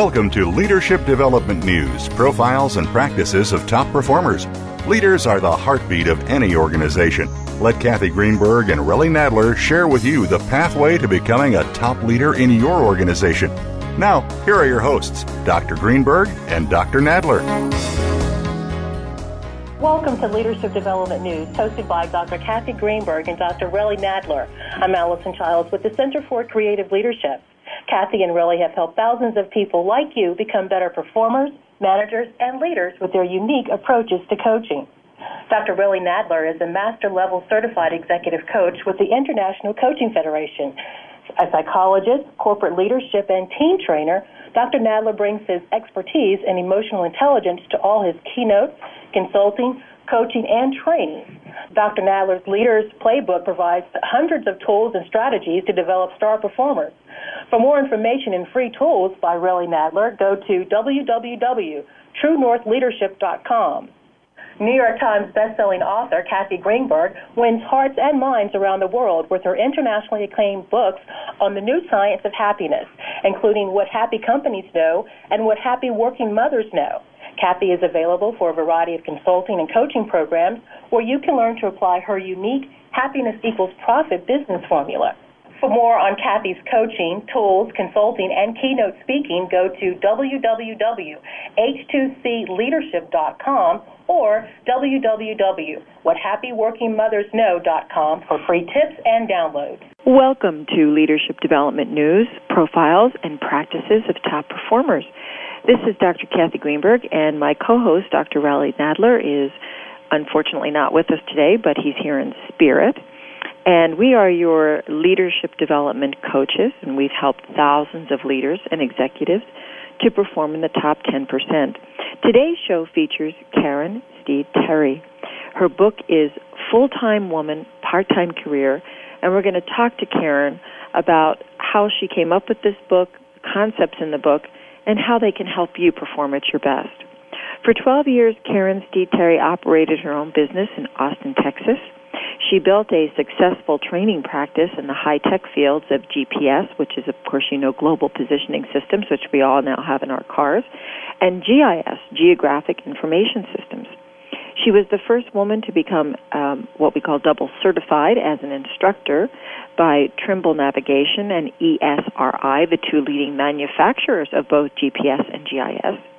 Welcome to Leadership Development News Profiles and Practices of Top Performers. Leaders are the heartbeat of any organization. Let Kathy Greenberg and Relly Nadler share with you the pathway to becoming a top leader in your organization. Now, here are your hosts, Dr. Greenberg and Dr. Nadler. Welcome to Leadership Development News, hosted by Dr. Kathy Greenberg and Dr. Relly Nadler. I'm Allison Childs with the Center for Creative Leadership. Kathy and Relly have helped thousands of people like you become better performers, managers, and leaders with their unique approaches to coaching. Dr. Relly Nadler is a master level certified executive coach with the International Coaching Federation. A psychologist, corporate leadership, and team trainer, Dr. Nadler brings his expertise in emotional intelligence to all his keynotes, consulting, coaching, and training. Dr. Nadler's Leaders Playbook provides hundreds of tools and strategies to develop star performers. For more information and free tools by Relly Nadler, go to www.truenorthleadership.com. New York Times bestselling author Kathy Greenberg wins hearts and minds around the world with her internationally acclaimed books on the new science of happiness, including What Happy Companies Know and What Happy Working Mothers Know. Kathy is available for a variety of consulting and coaching programs where you can learn to apply her unique happiness equals profit business formula. For more on Kathy's coaching, tools, consulting, and keynote speaking, go to www.h2cleadership.com or www.whathappyworkingmothersknow.com for free tips and downloads. Welcome to Leadership Development News, Profiles and Practices of Top Performers. This is Dr. Kathy Greenberg, and my co-host, Dr. Relly Nadler, is unfortunately not with us today, but he's here in spirit. And we are your leadership development coaches, and we've helped thousands of leaders and executives to perform in the top 10%. Today's show features Karen Steed Terry. Her book is Full Time Woman, Part Time Career, and we're going to talk to Karen about how she came up with this book, concepts in the book, and how they can help you perform at your best. For 12 years, Karen Steed Terry operated her own business in Austin, Texas. She built a successful training practice in the high tech fields of GPS, which is, of course, you know, global positioning systems, which we all now have in our cars, and GIS, Geographic Information Systems. She was the first woman to become um, what we call double certified as an instructor by Trimble Navigation and ESRI, the two leading manufacturers of both GPS and GIS.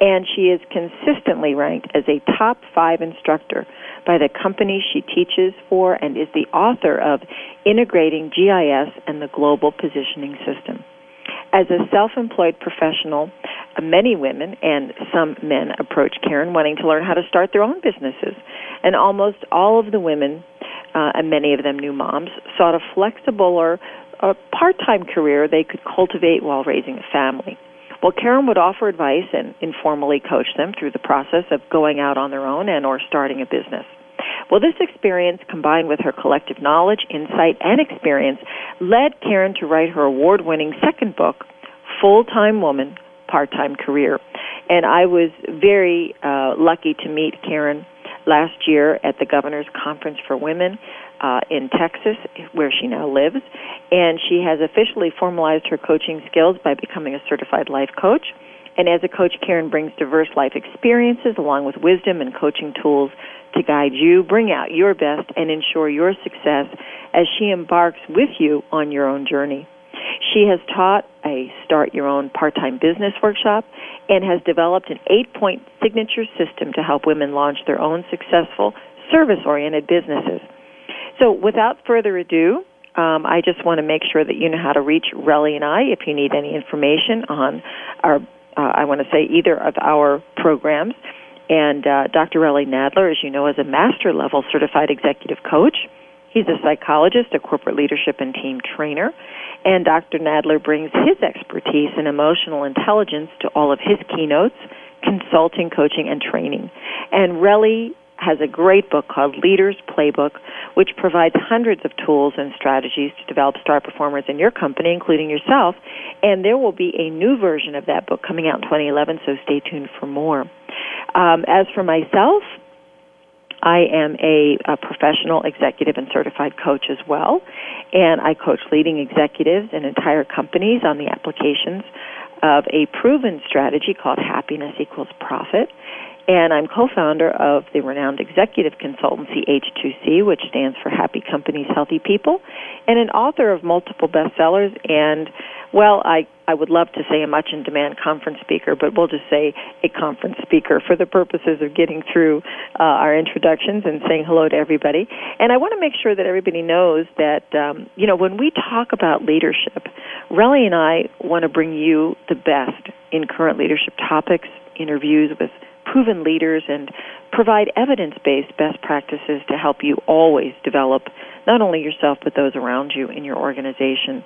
And she is consistently ranked as a top five instructor by the company she teaches for and is the author of Integrating GIS and the Global Positioning System. As a self employed professional, many women and some men approach Karen wanting to learn how to start their own businesses. And almost all of the women, uh, and many of them new moms, sought a flexible or a part time career they could cultivate while raising a family. Well, Karen would offer advice and informally coach them through the process of going out on their own and or starting a business. Well, this experience, combined with her collective knowledge, insight, and experience, led Karen to write her award winning second book, Full Time Woman, Part Time Career. And I was very uh, lucky to meet Karen last year at the Governor's Conference for Women uh, in Texas, where she now lives. And she has officially formalized her coaching skills by becoming a certified life coach. And as a coach, Karen brings diverse life experiences along with wisdom and coaching tools to guide you, bring out your best, and ensure your success as she embarks with you on your own journey. She has taught a start your own part-time business workshop and has developed an eight-point signature system to help women launch their own successful service-oriented businesses. So without further ado, um, I just want to make sure that you know how to reach Relly and I if you need any information on our, uh, I want to say either of our programs. And uh, Dr. Relly Nadler, as you know, is a master level certified executive coach. He's a psychologist, a corporate leadership and team trainer, and Dr. Nadler brings his expertise in emotional intelligence to all of his keynotes, consulting, coaching, and training. And Relly has a great book called Leaders Playbook, which provides hundreds of tools and strategies to develop star performers in your company, including yourself. And there will be a new version of that book coming out in 2011, so stay tuned for more. Um, as for myself, I am a, a, professional executive and certified coach as well, and I coach leading executives and entire companies on the applications of a proven strategy called Happiness Equals Profit and I'm co-founder of the renowned executive consultancy H2C, which stands for Happy Companies, Healthy People, and an author of multiple bestsellers. And well, I I would love to say a much in demand conference speaker, but we'll just say a conference speaker for the purposes of getting through uh, our introductions and saying hello to everybody. And I want to make sure that everybody knows that um, you know when we talk about leadership, Relly and I want to bring you the best in current leadership topics, interviews with proven leaders and provide evidence based best practices to help you always develop not only yourself but those around you in your organization.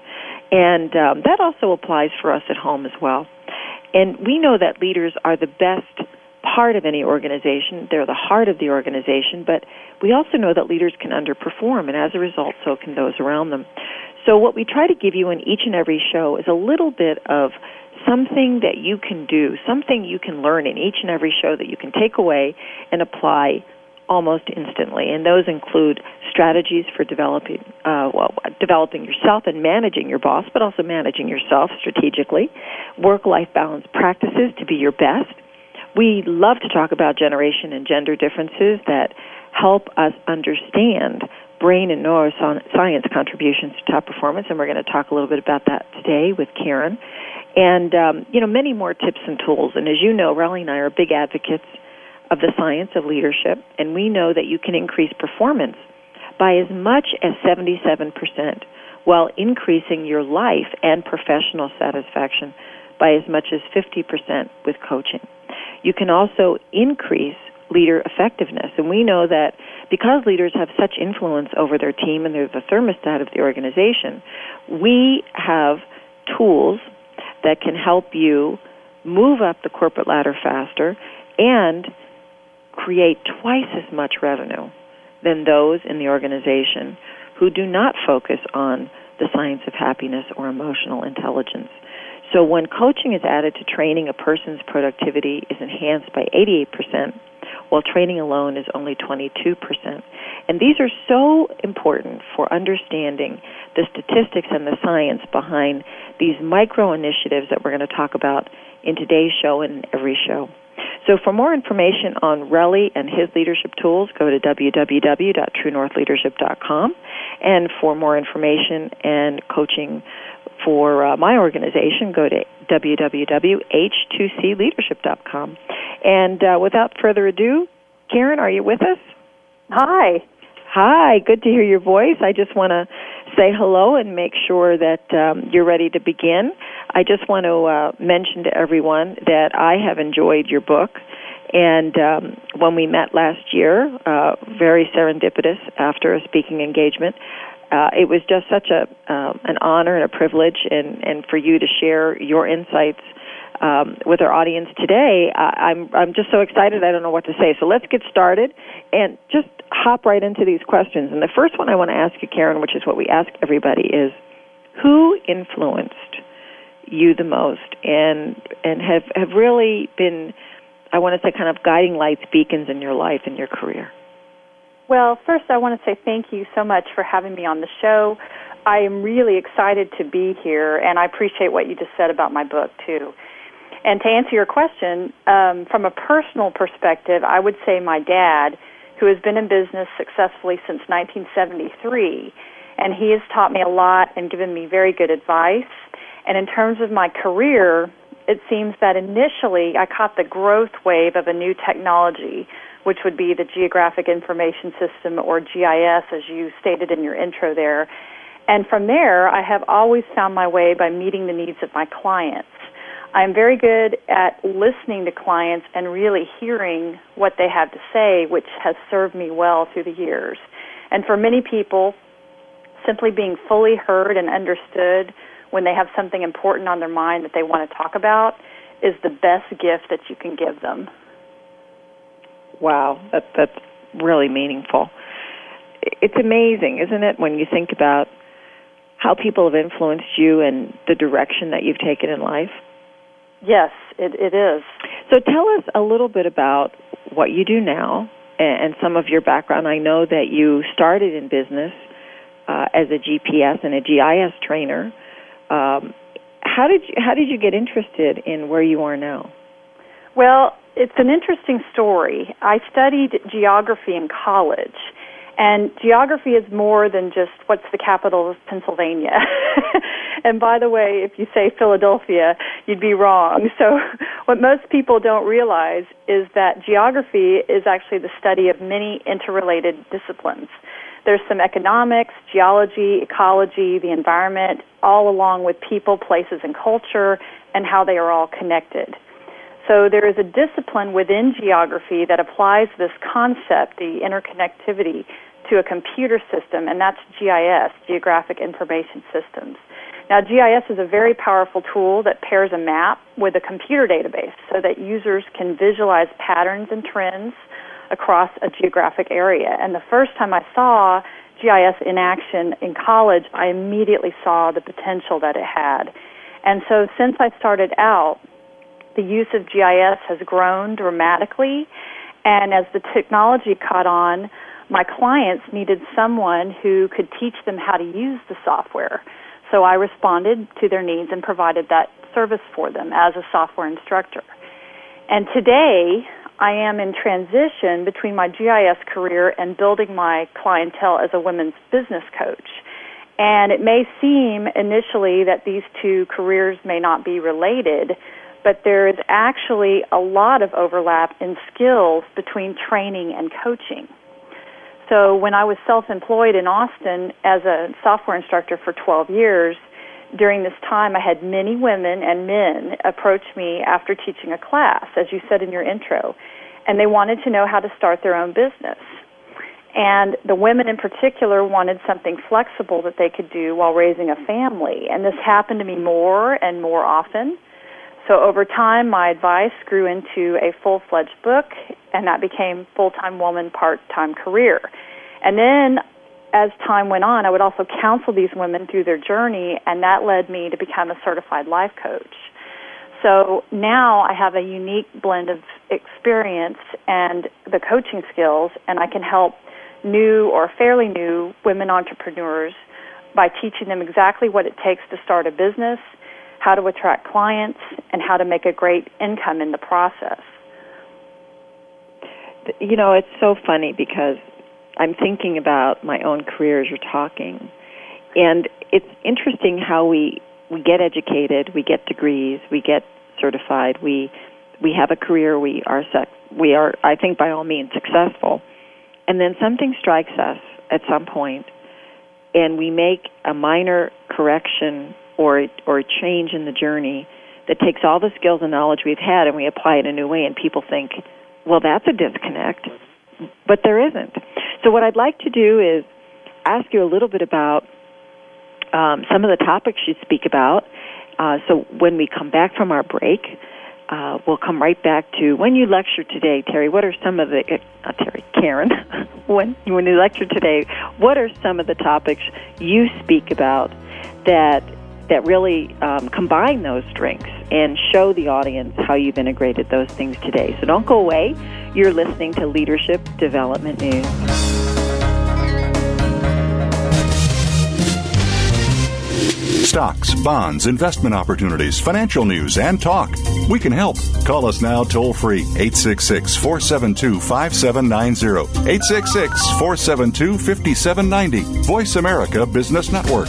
And um, that also applies for us at home as well. And we know that leaders are the best part of any organization. They're the heart of the organization, but we also know that leaders can underperform, and as a result, so can those around them. So, what we try to give you in each and every show is a little bit of something that you can do, something you can learn in each and every show that you can take away and apply almost instantly. And those include strategies for developing, uh, well, developing yourself and managing your boss, but also managing yourself strategically, work-life balance practices to be your best. We love to talk about generation and gender differences that help us understand brain and neuroscience contributions to top performance, and we're going to talk a little bit about that today with Karen and um, you know many more tips and tools. And as you know, Relly and I are big advocates of the science of leadership, and we know that you can increase performance by as much as 77% while increasing your life and professional satisfaction by as much as 50% with coaching. You can also increase leader effectiveness. And we know that because leaders have such influence over their team and they're the thermostat of the organization, we have tools that can help you move up the corporate ladder faster and create twice as much revenue than those in the organization who do not focus on the science of happiness or emotional intelligence. So when coaching is added to training, a person's productivity is enhanced by 88%, while training alone is only 22%. And these are so important for understanding the statistics and the science behind these micro initiatives that we're going to talk about in today's show and every show. So for more information on Relly and his leadership tools, go to www.truenorthleadership.com. And for more information and coaching for uh, my organization, go to www.h2cleadership.com. And uh, without further ado, Karen, are you with us? Hi. Hi, good to hear your voice. I just want to say hello and make sure that um, you're ready to begin. I just want to uh, mention to everyone that I have enjoyed your book. And um, when we met last year, uh, very serendipitous after a speaking engagement, uh, it was just such a uh, an honor and a privilege, and, and for you to share your insights um, with our audience today. I, I'm I'm just so excited. I don't know what to say. So let's get started and just hop right into these questions. And the first one I want to ask you, Karen, which is what we ask everybody, is who influenced you the most, and and have have really been, I want to say, kind of guiding lights, beacons in your life and your career. Well, first I want to say thank you so much for having me on the show. I am really excited to be here, and I appreciate what you just said about my book too. And to answer your question, um, from a personal perspective, I would say my dad, who has been in business successfully since 1973, and he has taught me a lot and given me very good advice. And in terms of my career, it seems that initially I caught the growth wave of a new technology, which would be the Geographic Information System or GIS, as you stated in your intro there. And from there, I have always found my way by meeting the needs of my clients. I'm very good at listening to clients and really hearing what they have to say, which has served me well through the years. And for many people, simply being fully heard and understood when they have something important on their mind that they want to talk about is the best gift that you can give them. Wow, that, that's really meaningful. It's amazing, isn't it, when you think about how people have influenced you and the direction that you've taken in life? Yes, it, it is. So tell us a little bit about what you do now and, some of your background. I know that you started in business uh, as a GPS and a GIS trainer. Um, how did you, how did you get interested in where you are now? Well, it's an interesting story. I studied geography in college, and geography is more than just what's the capital of Pennsylvania. and by the way, if you say Philadelphia, you'd be wrong. So, what most people don't realize is that geography is actually the study of many interrelated disciplines. There's some economics, geology, ecology, the environment, all along with people, places, and culture, and how they are all connected. So there is a discipline within geography that applies this concept, the interconnectivity, to a computer system, and that's GIS, Geographic Information Systems. Now, GIS is a very powerful tool that pairs a map with a computer database so that users can visualize patterns and trends across a geographic area. And the first time I saw GIS in action in college, I immediately saw the potential that it had. And so since I started out, the use of GIS has grown dramatically. And as the technology caught on, my clients needed someone who could teach them how to use the software. So I responded to their needs and provided that service for them as a software instructor. And today, I am in transition between my GIS career and building my clientele as a women's business coach. And it may seem initially that these two careers may not be related, but there is actually a lot of overlap in skills between training and coaching. So when I was self-employed in Austin as a software instructor for 12 years, during this time I had many women and men approach me after teaching a class, as you said in your intro, and they wanted to know how to start their own business. And the women in particular wanted something flexible that they could do while raising a family. And this happened to me more and more often. So over time, my advice grew into a full-fledged book, and that became full-time woman, part-time career. And then as time went on, I would also counsel these women through their journey, and that led me to become a certified life coach. So now I have a unique blend of experience and the coaching skills, and I can help new or fairly new women entrepreneurs by teaching them exactly what it takes to start a business – how to attract clients, and how to make a great income in the process. You know, it's so funny because I'm thinking about my own career as you're talking. And it's interesting how we we get educated, we get degrees, we get certified, we we have a career, we are we are I think by all means successful. And then something strikes us at some point and we make a minor correction or or a change in the journey that takes all the skills and knowledge we've had and we apply it in a new way and people think, well, that's a disconnect. But there isn't. So what I'd like to do is ask you a little bit about um, some of the topics you speak about. Uh, so when we come back from our break, uh, we'll come right back to when you lecture today, Terry. What are some of the uh, Terry, Karen? when when you lecture today, what are some of the topics you speak about that that really um, combine those strengths and show the audience how you've integrated those things today. So don't go away. You're listening to Leadership Development News. Stocks, bonds, investment opportunities, financial news, and talk. We can help. Call us now toll free 866 472 5790. 866 472 5790. Voice America Business Network.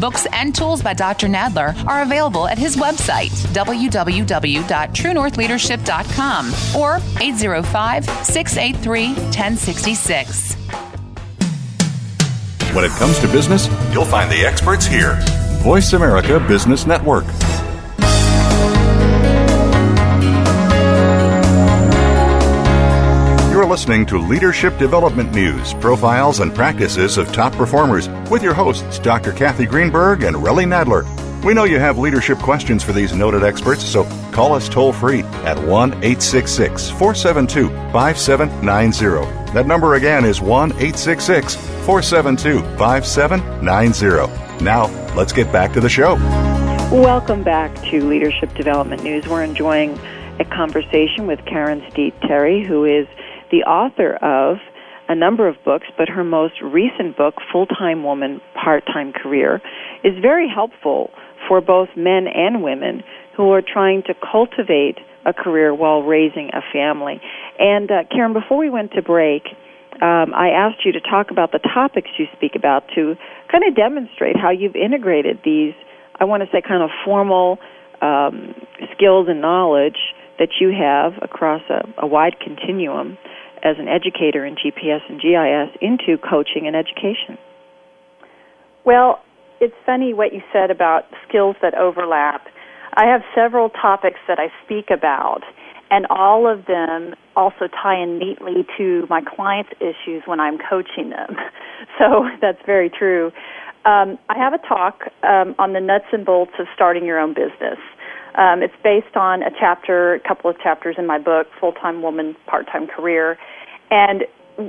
books, and tools by Dr. Nadler are available at his website, www.truenorthleadership.com or 805 683 1066. When it comes to business, you'll find the experts here. Voice America Business Network. Listening to Leadership Development News, profiles and practices of top performers with your hosts, Dr. Kathy Greenberg and Relly Nadler. We know you have leadership questions for these noted experts, so call us toll free at 1 866 472 5790. That number again is 1 866 472 5790. Now, let's get back to the show. Welcome back to Leadership Development News. We're enjoying a conversation with Karen Steed Terry, who is the author of a number of books, but her most recent book, Full Time Woman, Part Time Career, is very helpful for both men and women who are trying to cultivate a career while raising a family. And uh, Karen, before we went to break, um, I asked you to talk about the topics you speak about to kind of demonstrate how you've integrated these, I want to say, kind of formal um, skills and knowledge that you have across a, a wide continuum as an educator in GPS and GIS into coaching and education. Well, it's funny what you said about skills that overlap. I have several topics that I speak about, and all of them also tie in neatly to my clients' issues when I'm coaching them. So that's very true. Um, I have a talk um, on the nuts and bolts of starting your own business. Um, it's based on a chapter, a couple of chapters in my book, Full Time Woman, Part Time Career. And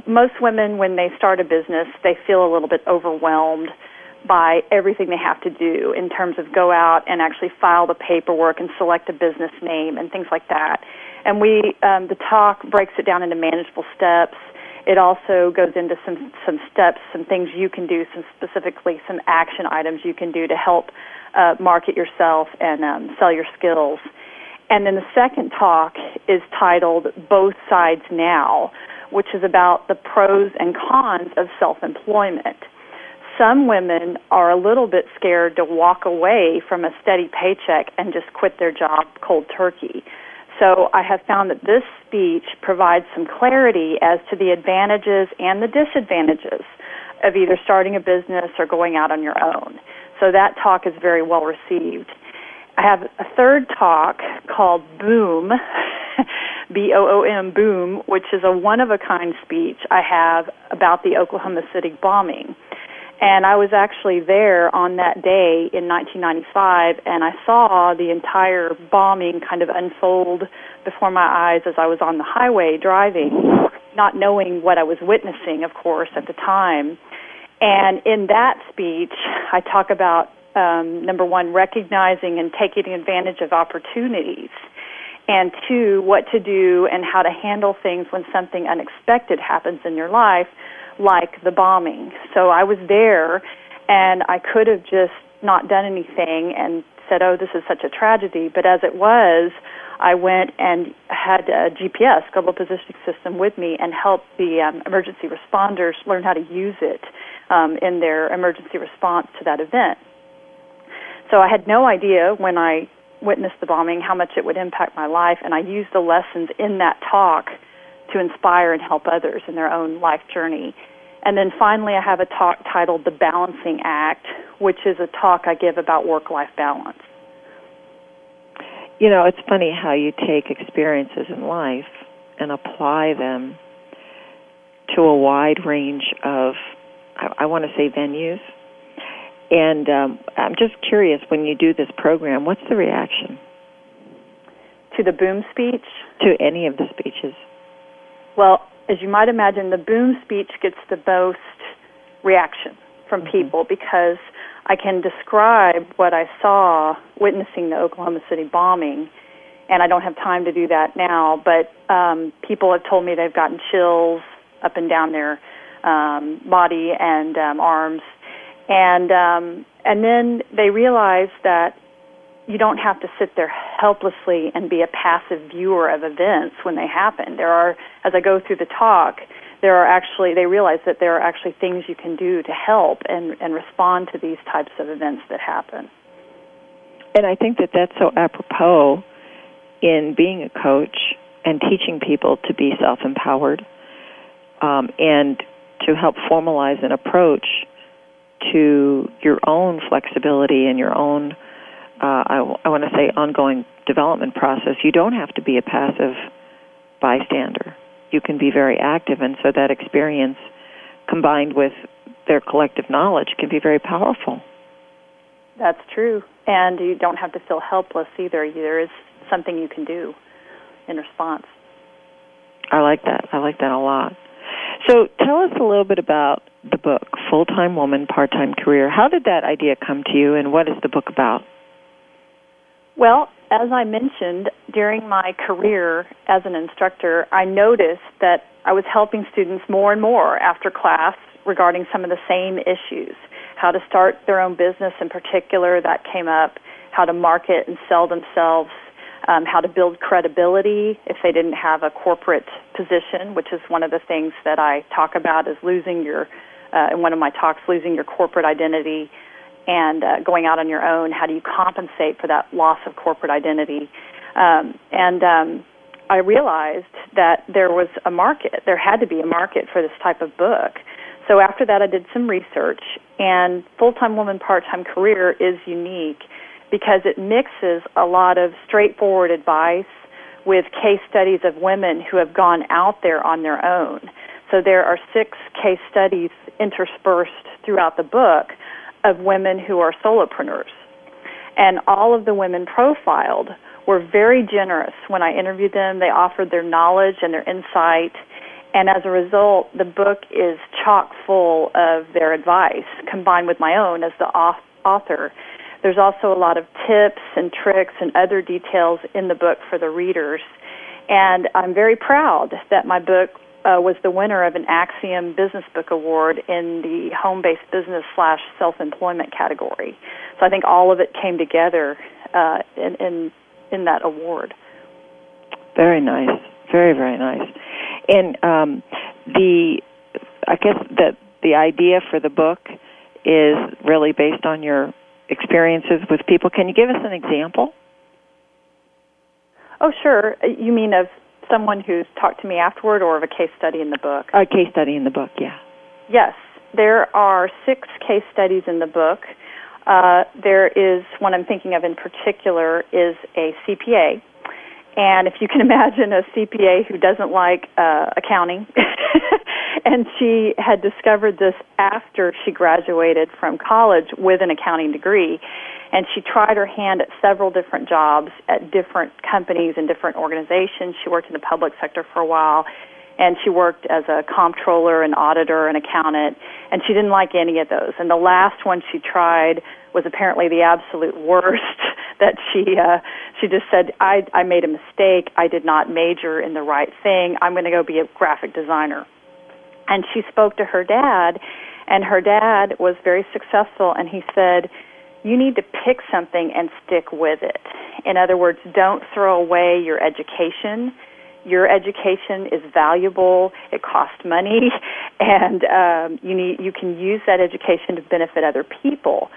most women, when they start a business, they feel a little bit overwhelmed by everything they have to do in terms of go out and actually file the paperwork and select a business name and things like that. And we, um, the talk breaks it down into manageable steps. It also goes into some some steps, some things you can do, some specifically some action items you can do to help uh, market yourself and um, sell your skills. And then the second talk is titled "Both Sides Now," which is about the pros and cons of self-employment some women are a little bit scared to walk away from a steady paycheck and just quit their job cold turkey. So I have found that this speech provides some clarity as to the advantages and the disadvantages of either starting a business or going out on your own. So that talk is very well received. I have a third talk called Boom, B O O M, Boom, which is a one of a kind speech I have about the Oklahoma City bombing. And I was actually there on that day in 1995, and I saw the entire bombing kind of unfold before my eyes as I was on the highway driving, not knowing what I was witnessing, of course, at the time. And in that speech, I talk about um, number one, recognizing and taking advantage of opportunities, and two, what to do and how to handle things when something unexpected happens in your life like the bombing. So I was there and I could have just not done anything and said, oh, this is such a tragedy. But as it was, I went and had a GPS, Global Positioning System, with me and helped the um, emergency responders learn how to use it um, in their emergency response to that event. So I had no idea when I witnessed the bombing how much it would impact my life, and I used the lessons in that talk to inspire and help others in their own life journey. And then finally, I have a talk titled The Balancing Act, which is a talk I give about work life balance. You know, it's funny how you take experiences in life and apply them to a wide range of, I, I want to say, venues. And um, I'm just curious when you do this program, what's the reaction? To the boom speech? To any of the speeches. Well, as you might imagine, the boom speech gets the most reaction from mm-hmm. people because I can describe what I saw witnessing the Oklahoma City bombing, and I don't have time to do that now. But um, people have told me they've gotten chills up and down their um, body and um, arms, and um, and then they realize that you don't have to sit there helplessly and be a passive viewer of events when they happen. There are, as I go through the talk, there are actually they realize that there are actually things you can do to help and and respond to these types of events that happen. And I think that that's so apropos in being a coach and teaching people to be self-empowered um, and to help formalize an approach to your own flexibility and your own uh, I, I want to say ongoing development process. You don't have to be a passive bystander you can be very active. And so that experience combined with their collective knowledge can be very powerful. That's true. And you don't have to feel helpless either. There is something you can do in response. I like that. I like that a lot. So tell us a little bit about the book, Full Time Woman, Part Time Career. How did that idea come to you, and what is the book about? Well, as I mentioned, during my career as an instructor, I noticed that I was helping students more and more after class regarding some of the same issues. How to start their own business in particular, that came up, how to market and sell themselves, um, how to build credibility if they didn't have a corporate position, which is one of the things that I talk about is losing your, uh, in one of my talks, losing your corporate identity and uh, going out on your own. How do you compensate for that loss of corporate identity? Um, and um, I realized that there was a market. There had to be a market for this type of book. So after that, I did some research, and Full Time Woman, Part Time Career is unique because it mixes a lot of straightforward advice with case studies of women who have gone out there on their own. So there are six case studies interspersed throughout the book of women who are solopreneurs. And all of the women profiled were very generous when I interviewed them. They offered their knowledge and their insight. And as a result, the book is chock full of their advice combined with my own as the author. There's also a lot of tips and tricks and other details in the book for the readers. And I'm very proud that my book uh, was the winner of an Axiom Business Book Award in the home-based business slash self-employment category. So I think all of it came together uh, in, in in that award. Very nice, very very nice. And um, the I guess that the idea for the book is really based on your experiences with people. Can you give us an example? Oh, sure. You mean of someone who's talked to me afterward or of a case study in the book? A case study in the book, yeah. Yes. There are six case studies in the book. Uh, there is one I'm thinking of in particular is a CPA. And if you can imagine a CPA who doesn't like uh, accounting, and she had discovered this after she graduated from college with an accounting degree, and she tried her hand at several different jobs at different companies and different organizations. She worked in the public sector for a while, and she worked as a comptroller, an auditor, an accountant, and she didn't like any of those. And the last one she tried was apparently the absolute worst. that she uh, she just said, "I I made a mistake. I did not major in the right thing. I'm going to go be a graphic designer." And she spoke to her dad, and her dad was very successful, and he said you need to pick something and stick with it. In other words, don't throw away your education. Your education is valuable. It costs money, and um, you need you can use that education to benefit other people.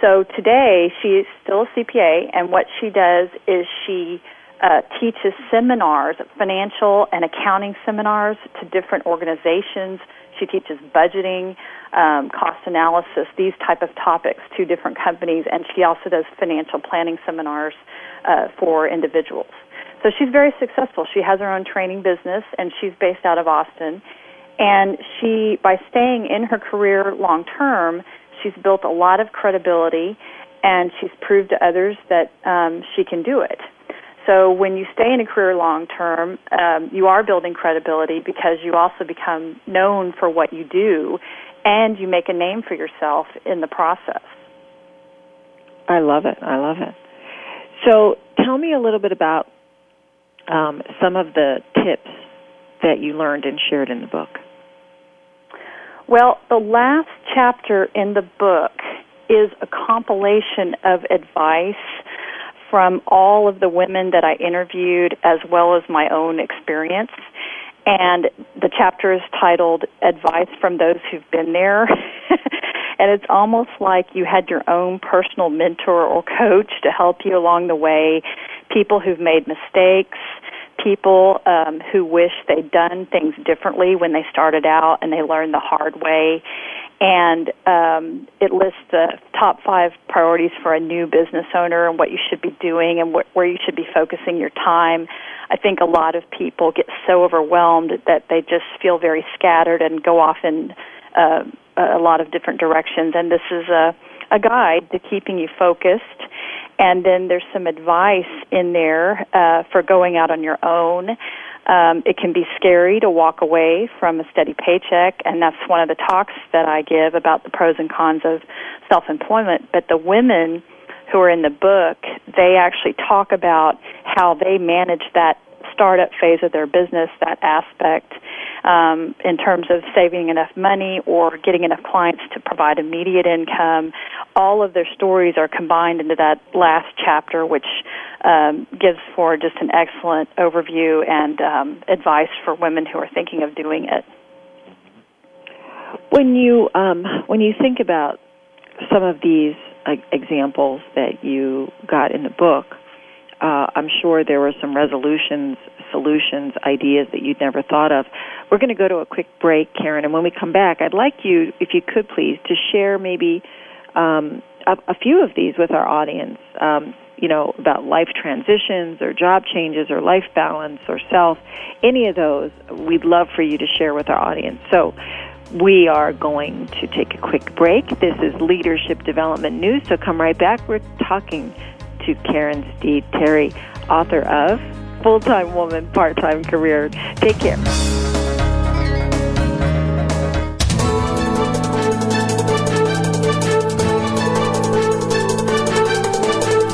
So today she is still a CPA, and what she does is she uh, teaches seminars, financial and accounting seminars to different organizations. She teaches budgeting um, cost analysis, these type of topics to different companies, and she also does financial planning seminars uh, for individuals. So she's very successful. She has her own training business, and she's based out of Austin. And she, by staying in her career long term, she's built a lot of credibility, and she's proved to others that um, she can do it. So when you stay in a career long term, um, you are building credibility because you also become known for what you do, and you make a name for yourself in the process. I love it. I love it. So tell me a little bit about um, some of the tips that you learned and shared in the book. Well, the last chapter in the book is a compilation of advice from all of the women that I interviewed as well as my own experience. And the chapter is titled Advice from Those Who've Been There. and it's almost like you had your own personal mentor or coach to help you along the way, people who've made mistakes, people um, who wish they'd done things differently when they started out and they learned the hard way. And um, it lists the top five priorities for a new business owner and what you should be doing and wh- where you should be focusing your time. I think a lot of people get so overwhelmed that they just feel very scattered and go off in uh, a lot of different directions. And this is a, a guide to keeping you focused and then there's some advice in there uh, for going out on your own. Um, it can be scary to walk away from a steady paycheck, and that's one of the talks that I give about the pros and cons of self-employment. But the women who are in the book, they actually talk about how they manage that startup phase of their business, that aspect, um, in terms of saving enough money or getting enough clients to provide immediate income. All of their stories are combined into that last chapter, which um, gives for just an excellent overview and um, advice for women who are thinking of doing it. When you um, when you think about some of these uh, examples that you got in the book, uh, I'm sure there were some resolutions, solutions, ideas that you'd never thought of. We're going to go to a quick break, Karen, and when we come back, I'd like you, if you could please, to share maybe um, a, a, few of these with our audience. Um, you know, about life transitions or job changes or life balance or self, any of those, we'd love for you to share with our audience. So, we are going to take a quick break. This is Leadership Development News, so come right back. We're talking to Karen Steed Terry, author of Full Time Woman, Part Time Career. Take care.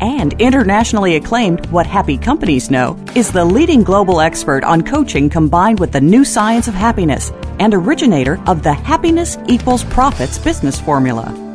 and internationally acclaimed What Happy Companies Know, is the leading global expert on coaching combined with the new science of happiness and originator of the Happiness Equals Profits business formula.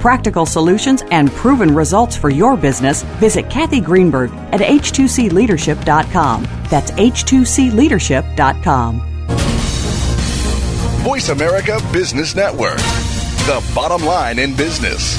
practical solutions, and proven results for your business, visit Kathy Greenberg at h2cleadership.com. That's h2cleadership.com. Voice America Business Network, the bottom line in business.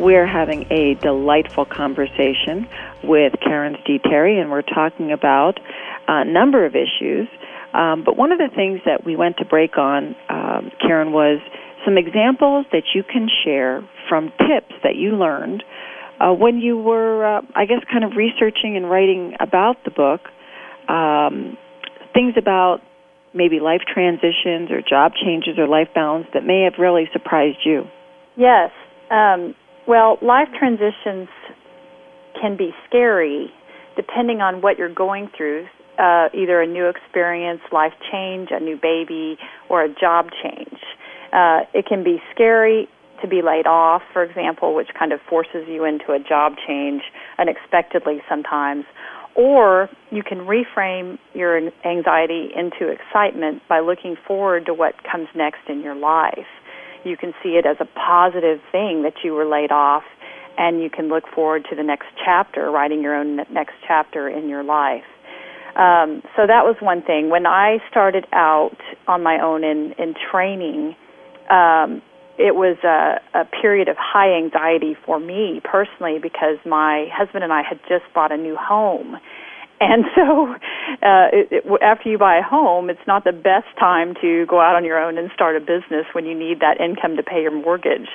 We're having a delightful conversation with Karen D. Terry, and we're talking about a number of issues. Um, but one of the things that we went to break on, um, Karen, was some examples that you can share from tips that you learned uh, when you were, uh, I guess, kind of researching and writing about the book. Um, things about maybe life transitions or job changes or life balance that may have really surprised you. Yes. Um, well, life transitions can be scary depending on what you're going through uh, either a new experience, life change, a new baby, or a job change. Uh, it can be scary to be laid off, for example, which kind of forces you into a job change unexpectedly sometimes. Or you can reframe your anxiety into excitement by looking forward to what comes next in your life. You can see it as a positive thing that you were laid off, and you can look forward to the next chapter, writing your own next chapter in your life. Um, so that was one thing. When I started out on my own in, in training, um, it was a, a period of high anxiety for me personally because my husband and I had just bought a new home. And so, uh, it, it, after you buy a home, it's not the best time to go out on your own and start a business when you need that income to pay your mortgage.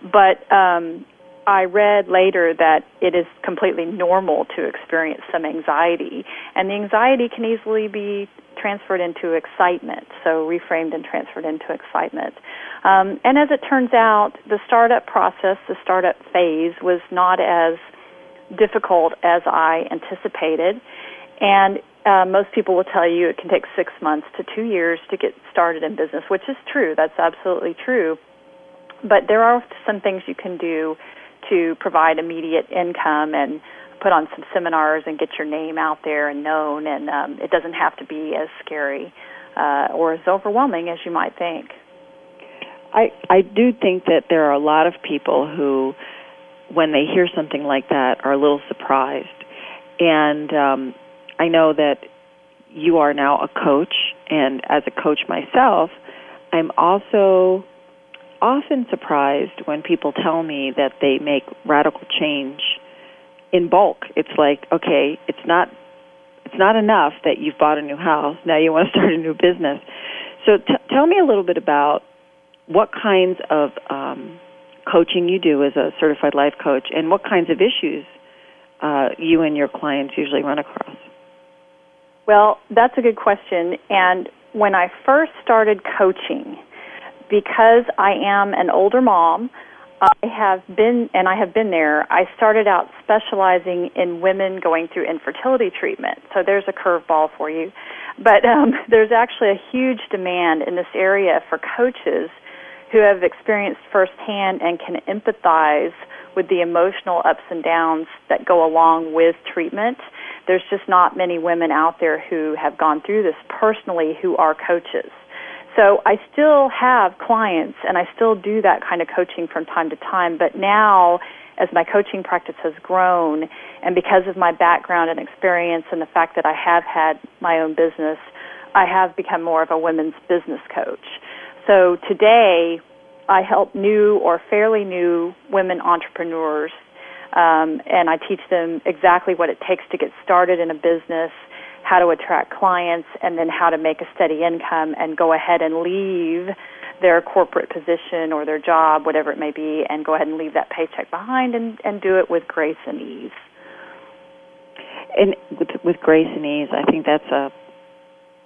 But um, I read later that it is completely normal to experience some anxiety, and the anxiety can easily be transferred into excitement, so reframed and transferred into excitement. Um, and as it turns out, the startup process, the startup phase, was not as difficult as I anticipated. And uh, most people will tell you it can take six months to two years to get started in business, which is true. That's absolutely true. But there are some things you can do to provide immediate income and put on some seminars and get your name out there and known. And um, it doesn't have to be as scary uh, or as overwhelming as you might think. I I do think that there are a lot of people who, when they hear something like that, are a little surprised. And um, I know that you are now a coach, and as a coach myself, I'm also often surprised when people tell me that they make radical change in bulk. It's like, okay, it's not it's not enough that you've bought a new house. Now you want to start a new business. So t- tell me a little bit about what kinds of um, coaching you do as a certified life coach, and what kinds of issues uh, you and your clients usually run across. Well, that's a good question. And when I first started coaching, because I am an older mom, I have been, and I have been there, I started out specializing in women going through infertility treatment. So there's a curveball for you. But um, there's actually a huge demand in this area for coaches who have experienced firsthand and can empathize with the emotional ups and downs that go along with treatment. There's just not many women out there who have gone through this personally who are coaches. So I still have clients and I still do that kind of coaching from time to time, but now as my coaching practice has grown and because of my background and experience and the fact that I have had my own business, I have become more of a women's business coach. So today I help new or fairly new women entrepreneurs um, and I teach them exactly what it takes to get started in a business how to attract clients, and then how to make a steady income and go ahead and leave their corporate position or their job, whatever it may be, and go ahead and leave that paycheck behind and, and do it with grace and ease. And with, with grace and ease, I think that's a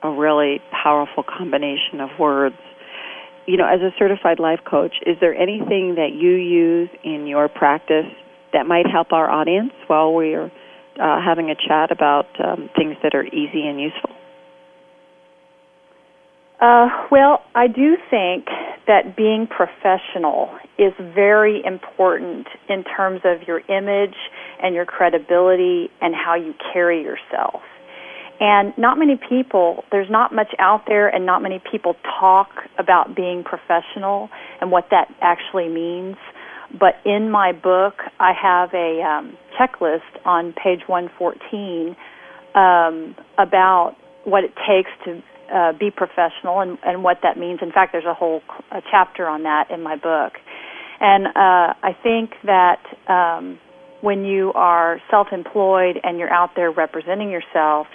a really powerful combination of words. You know, as a certified life coach, is there anything that you use in your practice that might help our audience while we're uh, having a chat about um, things that are easy and useful? Uh, well, I do think that being professional is very important in terms of your image and your credibility and how you carry yourself. And not many people, there's not much out there, and not many people talk about being professional and what that actually means. But in my book, I have a um, checklist on page 114 um, about what it takes to uh, be professional and, and what that means. In fact, there's a whole a chapter on that in my book. And uh, I think that um, when you are self-employed and you're out there representing yourself,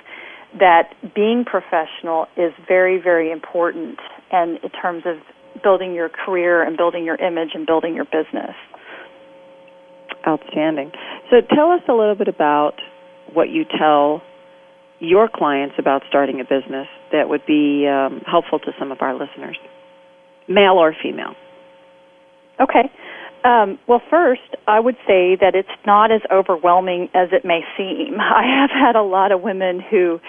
that being professional is very, very important and in terms of building your career and building your image and building your business. Outstanding. So tell us a little bit about what you tell your clients about starting a business that would be um, helpful to some of our listeners, male or female. Okay. Um, well, first, I would say that it's not as overwhelming as it may seem. I have had a lot of women who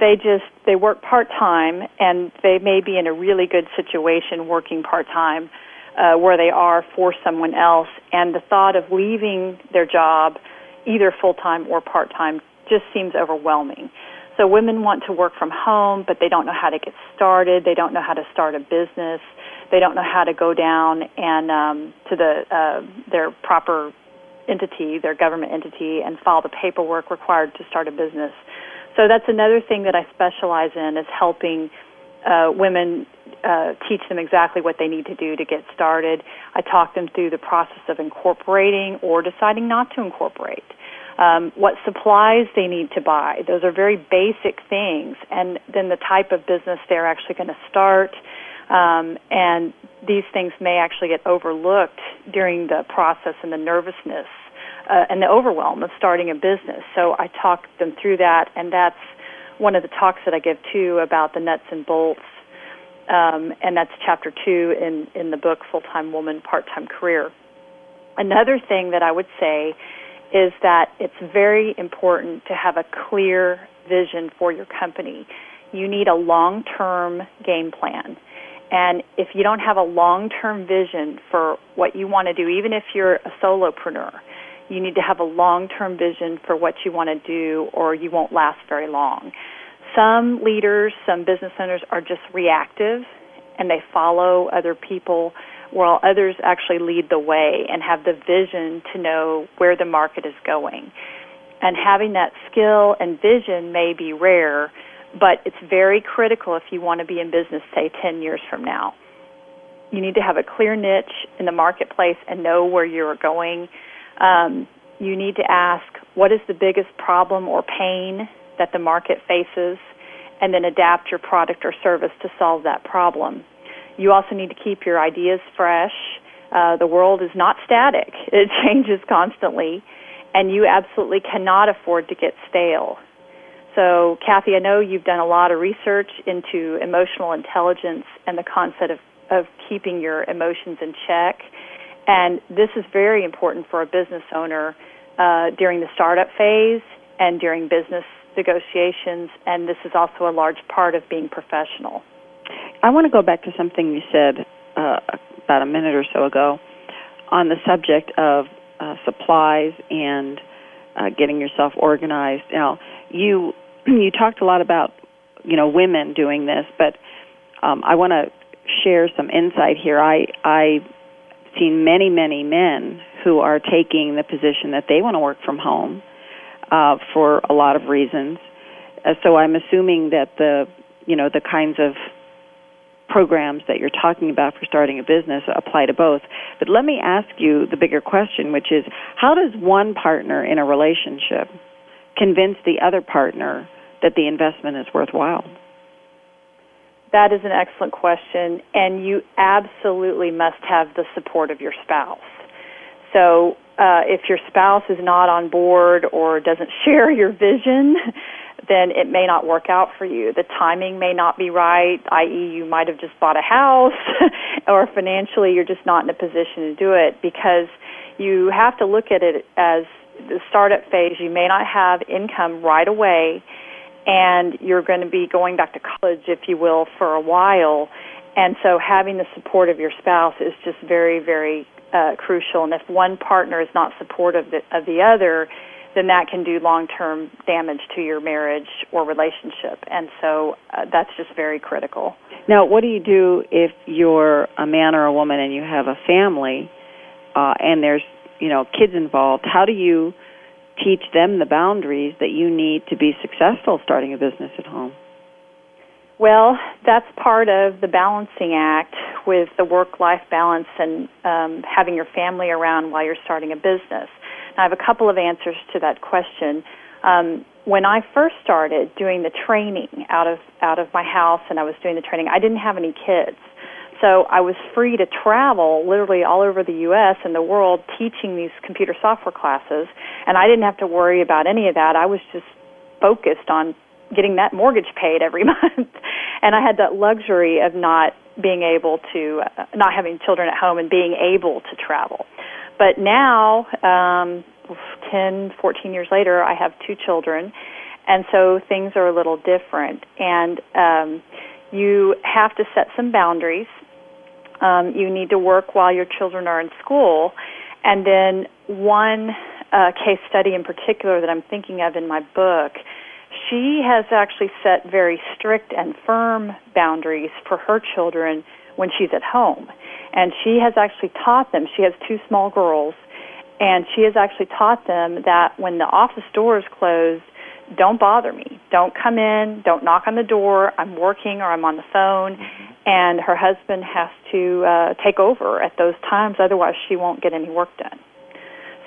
they just they work part time and they may be in a really good situation working part time uh, where they are for someone else, and the thought of leaving their job, either full time or part time, just seems overwhelming. So women want to work from home, but they don't know how to get started. They don't know how to start a business. They don't know how to go down and um, to the uh, their proper entity, their government entity, and file the paperwork required to start a business. So that's another thing that I specialize in is helping uh, women uh, teach them exactly what they need to do to get started. I talk them through the process of incorporating or deciding not to incorporate um, what supplies they need to buy. Those are very basic things, and then the type of business they're actually going to start. Um, and these things may actually get overlooked during the process and the nervousness uh, and the overwhelm of starting a business. So I talk them through that, and that's one of the talks that I give too about the nuts and bolts. Um, and that's chapter two in, in the book Full Time Woman, Part Time Career. Another thing that I would say is that it's very important to have a clear vision for your company. You need a long term game plan. And if you don't have a long term vision for what you want to do, even if you're a solopreneur, you need to have a long term vision for what you want to do or you won't last very long. Some leaders, some business owners are just reactive and they follow other people while others actually lead the way and have the vision to know where the market is going. And having that skill and vision may be rare, but it's very critical if you want to be in business, say, 10 years from now. You need to have a clear niche in the marketplace and know where you're going. Um, you need to ask what is the biggest problem or pain that the market faces, and then adapt your product or service to solve that problem. You also need to keep your ideas fresh. Uh, the world is not static, it changes constantly, and you absolutely cannot afford to get stale. So, Cathy, I know you've done a lot of research into emotional intelligence and the concept of, of keeping your emotions in check. And this is very important for a business owner uh, during the startup phase and during business negotiations, and this is also a large part of being professional. I want to go back to something you said uh, about a minute or so ago on the subject of uh, supplies and uh, getting yourself organized. Now, you you talked a lot about you know women doing this, but um, I want to share some insight here. I I've seen many many men who are taking the position that they want to work from home uh, for a lot of reasons. Uh, so I'm assuming that the you know the kinds of programs that you're talking about for starting a business apply to both. But let me ask you the bigger question, which is how does one partner in a relationship convince the other partner that the investment is worthwhile? That is an excellent question, and you absolutely must have the support of your spouse. So, uh, if your spouse is not on board or doesn't share your vision, then it may not work out for you. The timing may not be right, i.e., you might have just bought a house, or financially you're just not in a position to do it because you have to look at it as the startup phase. You may not have income right away, and you're going to be going back to college, if you will, for a while. And so having the support of your spouse is just very, very uh, crucial. And if one partner is not supportive of the, of the other, then that can do long-term damage to your marriage or relationship. And so uh, that's just very critical. Now, what do you do if you're a man or a woman and you have a family uh, and there's, you know, kids involved? How do you teach them the boundaries that you need to be successful starting a business at home? Well, that's part of the balancing act with the work-life balance and um, having your family around while you're starting a business. I have a couple of answers to that question. Um, when I first started doing the training out of out of my house, and I was doing the training, I didn't have any kids, so I was free to travel literally all over the U.S. and the world teaching these computer software classes, and I didn't have to worry about any of that. I was just focused on getting that mortgage paid every month, and I had that luxury of not being able to, uh, not having children at home and being able to travel. But now, um, 10, 14 years later, I have two children, and so things are a little different. And um, you have to set some boundaries. Um, you need to work while your children are in school. And then one uh, case study in particular that I'm thinking of in my book, she has actually set very strict and firm boundaries for her children when she's at home and she has actually taught them. She has two small girls, and she has actually taught them that when the office doors is closed, don't bother me. Don't come in. Don't knock on the door. I'm working or I'm on the phone. Mm-hmm. And her husband has to uh, take over at those times, otherwise, she won't get any work done.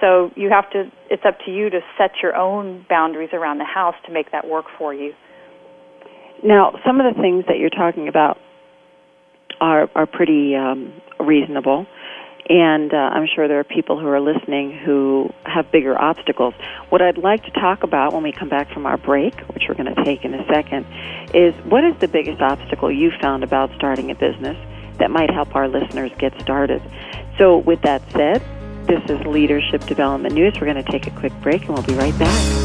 So you have to, it's up to you to set your own boundaries around the house to make that work for you. Now, some of the things that you're talking about are are pretty um, reasonable. And uh, I'm sure there are people who are listening who have bigger obstacles. What I'd like to talk about when we come back from our break, which we're going to take in a second, is what is the biggest obstacle you found about starting a business that might help our listeners get started? So, with that said, this is Leadership Development News. We're going to take a quick break and we'll be right back.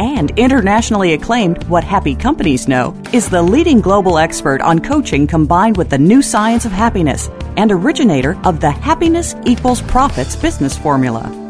and internationally acclaimed What Happy Companies Know, is the leading global expert on coaching combined with the new science of happiness and originator of the Happiness Equals Profits business formula.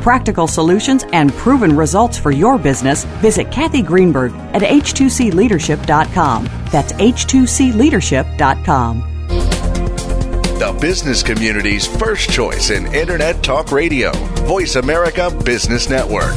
practical solutions, and proven results for your business, visit Cathy Greenberg at h2cleadership.com. That's h2cleadership.com. The business community's first choice in Internet Talk Radio, Voice America Business Network.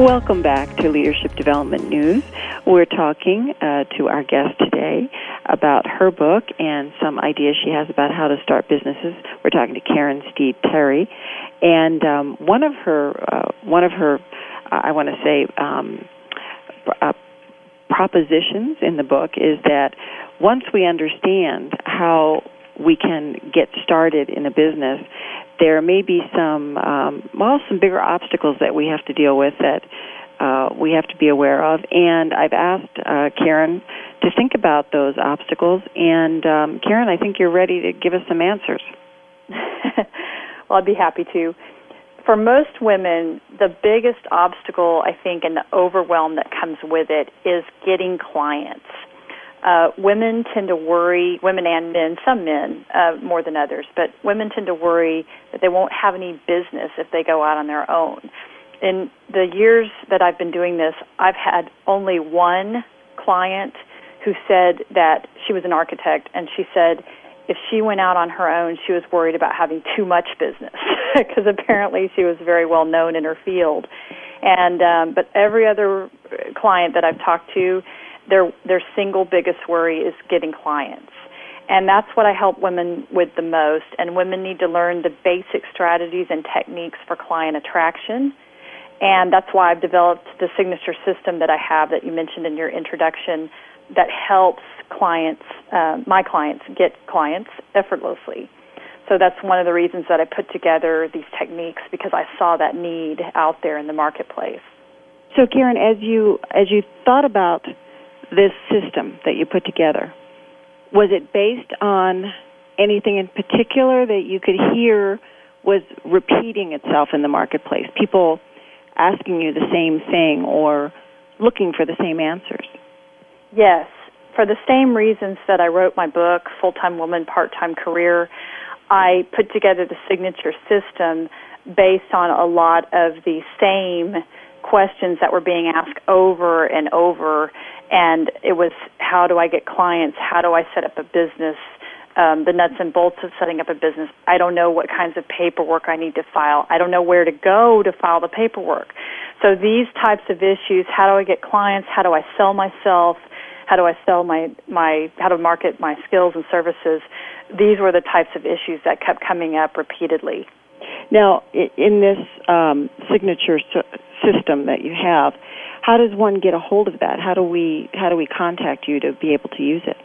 Welcome back to Leadership Development News. We're talking uh, to our guest today about her book and some ideas she has about how to start businesses. We're talking to Karen Steed Terry, and um, one of her uh, one of her uh, I want to say um, uh, propositions in the book is that once we understand how we can get started in a business, there may be some um, well some bigger obstacles that we have to deal with that uh, we have to be aware of. And I've asked uh, Karen to think about those obstacles. And um, Karen, I think you're ready to give us some answers. well, I'd be happy to. For most women, the biggest obstacle, I think, and the overwhelm that comes with it is getting clients. Uh, women tend to worry, women and men, some men uh, more than others, but women tend to worry that they won't have any business if they go out on their own in the years that I've been doing this, I've had only one client who said that she was an architect and she said if she went out on her own, she was worried about having too much business because apparently she was very well known in her field. And um, but every other client that I've talked to, their their single biggest worry is getting clients. And that's what I help women with the most. And women need to learn the basic strategies and techniques for client attraction and that's why I've developed the signature system that I have that you mentioned in your introduction that helps clients, uh, my clients, get clients effortlessly. So that's one of the reasons that I put together these techniques because I saw that need out there in the marketplace. So Karen, as you as you thought about this system that you put together, was it based on anything in particular that you could hear was repeating itself in the marketplace? People asking you the same thing or looking for the same answers. Yes, for the same reasons that I wrote my book, Full Time Woman, Part Time Career, I put together the signature system based on a lot of the same questions that were being asked over and over. And it was how do I get clients? How do I set up a business? um, the nuts and bolts of setting up a business. I don't know what kinds of paperwork I need to file. I don't know where to go to file the paperwork. So these types of issues, how do I get clients? How do I sell myself? How do I sell my, my, how to market my skills and services? These were the types of issues that kept coming up repeatedly. Now, in this um, signature system that you have, how does one get a hold of that? How do we how do we contact you to be able to use it?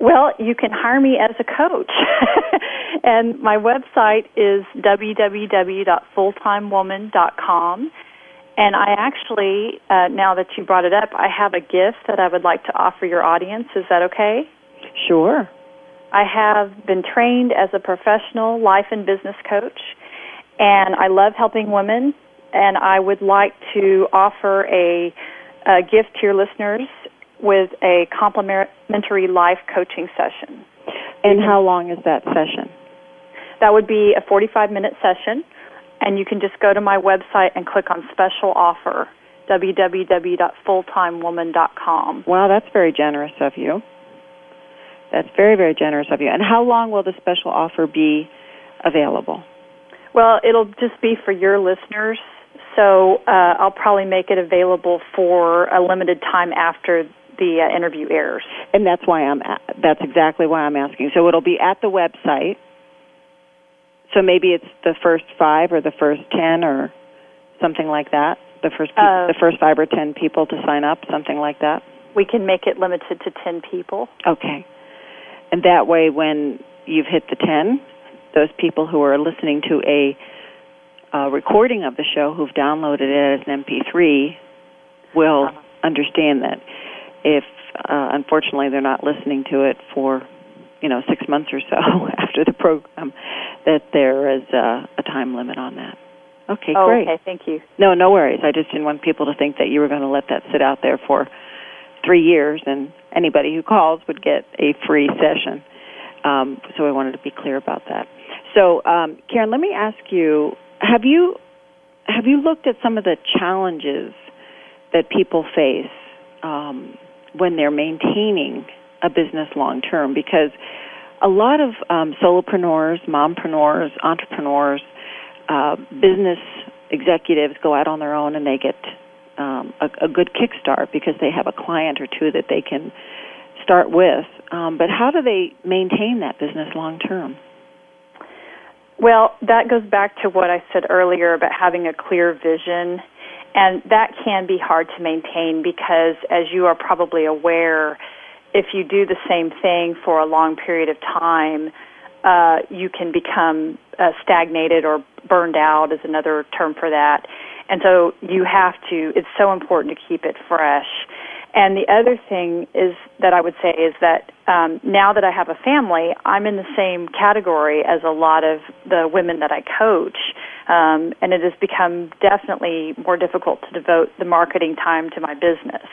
Well, you can hire me as a coach. and my website is www.fulltimewoman.com. And I actually, uh, now that you brought it up, I have a gift that I would like to offer your audience. Is that okay? Sure. I have been trained as a professional life and business coach, and I love helping women. And I would like to offer a, a gift to your listeners with a complimentary life coaching session. And how long is that session? That would be a 45 minute session, and you can just go to my website and click on special offer www.fulltimewoman.com. Wow, that's very generous of you. That's very, very generous of you. And how long will the special offer be available? Well, it'll just be for your listeners. So uh, I'll probably make it available for a limited time after the uh, interview airs. And that's why I'm. That's exactly why I'm asking. So it'll be at the website. So maybe it's the first five or the first ten or something like that. The first pe- Uh, the first five or ten people to sign up, something like that. We can make it limited to 10 people. Okay. And that way, when you've hit the 10, those people who are listening to a uh, recording of the show who've downloaded it as an MP3 will understand that if, uh, unfortunately, they're not listening to it for, you know, six months or so after the program, that there is uh, a time limit on that. Okay, oh, great. okay, thank you. No, no worries. I just didn't want people to think that you were going to let that sit out there for three years and anybody who calls would get a free session. Um, so I wanted to be clear about that. So, um, Karen, let me ask you: Have you have you looked at some of the challenges that people face um, when they're maintaining a business long term? Because a lot of um, solopreneurs, mompreneurs, entrepreneurs, uh, business executives go out on their own and they get um, a, a good kickstart because they have a client or two that they can start with. Um, but how do they maintain that business long term? Well, that goes back to what I said earlier about having a clear vision. And that can be hard to maintain because, as you are probably aware, if you do the same thing for a long period of time, uh, you can become uh, stagnated or burned out, is another term for that. And so you have to, it's so important to keep it fresh. And the other thing is that I would say is that um, now that I have a family, I'm in the same category as a lot of the women that I coach, um, and it has become definitely more difficult to devote the marketing time to my business.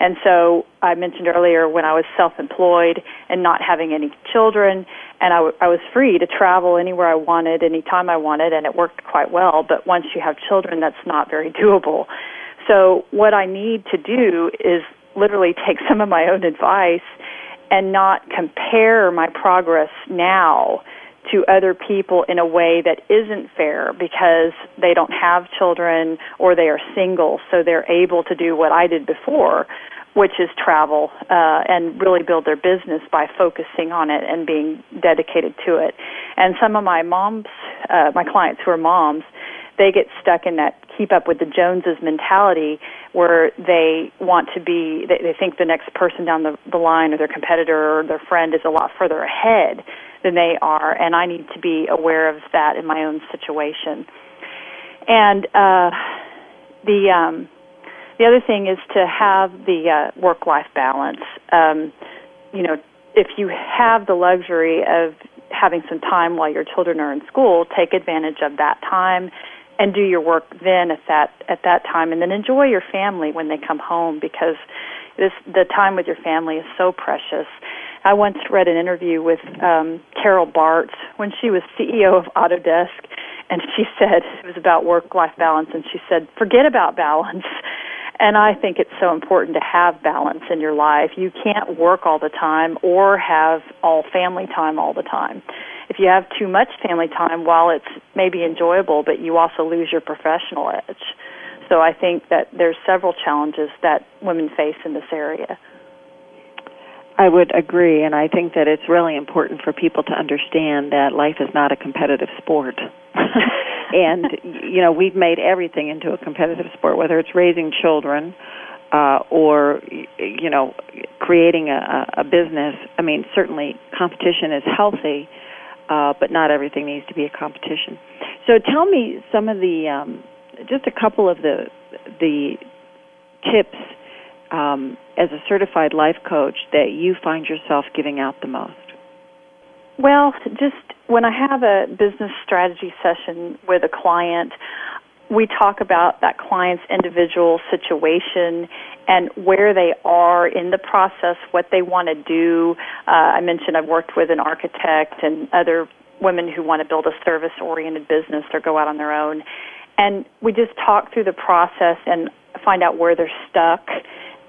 And so I mentioned earlier when I was self-employed and not having any children, and I, w- I was free to travel anywhere I wanted, anytime I wanted, and it worked quite well. But once you have children, that's not very doable. So what I need to do is literally take some of my own advice and not compare my progress now to other people in a way that isn't fair because they don't have children or they are single so they're able to do what I did before which is travel uh, and really build their business by focusing on it and being dedicated to it. And some of my moms, uh, my clients who are moms, they get stuck in that keep up with the Joneses mentality where they want to be, they, they think the next person down the, the line or their competitor or their friend is a lot further ahead than they are, and I need to be aware of that in my own situation. And uh, the um, the other thing is to have the uh, work life balance. Um, you know, if you have the luxury of having some time while your children are in school, take advantage of that time and do your work then at that at that time and then enjoy your family when they come home because this the time with your family is so precious. I once read an interview with um, Carol Bartz when she was CEO of Autodesk, and she said it was about work-life balance, and she said, "Forget about balance." And I think it's so important to have balance in your life. You can't work all the time or have all family time all the time. If you have too much family time, while it's maybe enjoyable, but you also lose your professional edge. So I think that there's several challenges that women face in this area. I would agree, and I think that it's really important for people to understand that life is not a competitive sport. and you know, we've made everything into a competitive sport, whether it's raising children uh, or you know, creating a, a business. I mean, certainly competition is healthy, uh, but not everything needs to be a competition. So, tell me some of the, um, just a couple of the the tips um, as a certified life coach that you find yourself giving out the most? Well, just when I have a business strategy session with a client, we talk about that client's individual situation and where they are in the process, what they want to do. Uh, I mentioned I've worked with an architect and other women who want to build a service oriented business or go out on their own. And we just talk through the process and find out where they're stuck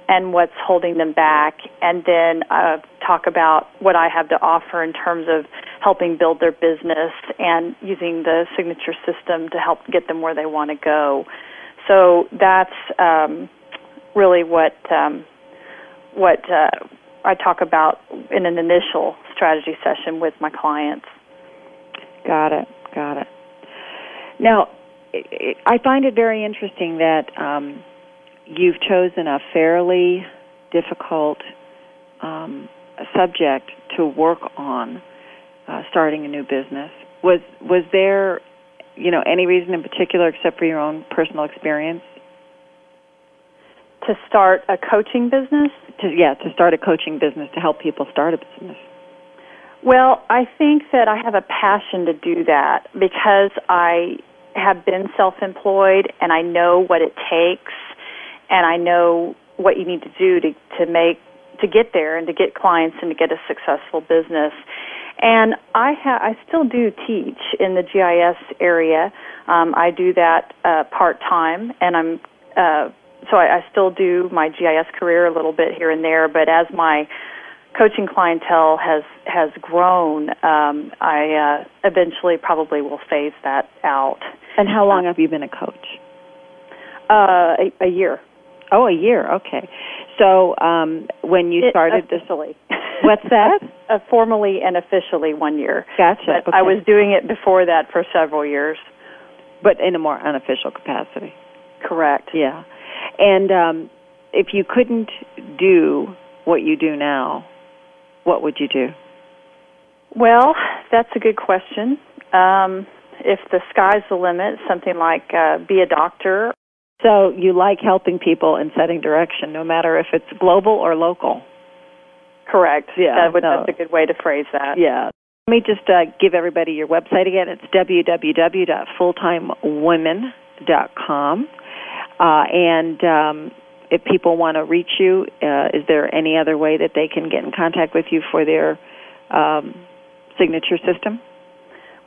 and what's holding them back, and then uh, talk about what I have to offer in terms of helping build their business and using the signature system to help get them where they want to go. So that's um, really what um, what uh, I talk about in an initial strategy session with my clients. Got it. Got it. Now, I find it very interesting that um, you've chosen a fairly difficult um, subject to work on, uh, starting a new business. Was was there, you know, any reason in particular except for your own personal experience? To start a coaching business? To, yeah, to start a coaching business to help people start a business. Well, I think that I have a passion to do that because I have been self-employed and I know what it takes and I know what you need to do to to make to get there and to get clients and to get a successful business. And I ha- I still do teach in the GIS area. Um, I do that uh, part time, and I'm uh, so I, I still do my GIS career a little bit here and there. But as my coaching clientele has has grown, um, I uh, eventually probably will phase that out. And how long have you been a coach? Uh, a, a year. Oh, a year. Okay. So um, when you it, started officially, what's that? uh, formally and officially one year. Gotcha. But okay. I was doing it before that for several years. But in a more unofficial capacity. Correct. Yeah. And um, if you couldn't do what you do now, what would you do? Well, that's a good question. Um, if the sky's the limit, something like uh, be a doctor. So you like helping people and setting direction, no matter if it's global or local. Correct. Yeah, that would, no. that's a good way to phrase that. Yeah. Let me just uh, give everybody your website again. It's www.fulltimewomen.com. Uh, and um, if people want to reach you, uh, is there any other way that they can get in contact with you for their um, signature system?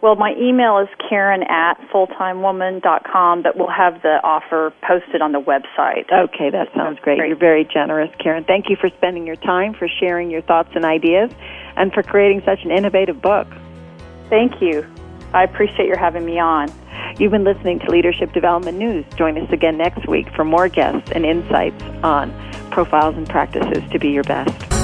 Well, my email is Karen at fulltimewoman.com, but we'll have the offer posted on the website. Okay, that sounds great. Great. You're very generous, Karen. Thank you for spending your time, for sharing your thoughts and ideas, and for creating such an innovative book. Thank you. I appreciate your having me on. You've been listening to Leadership Development News. Join us again next week for more guests and insights on profiles and practices to be your best.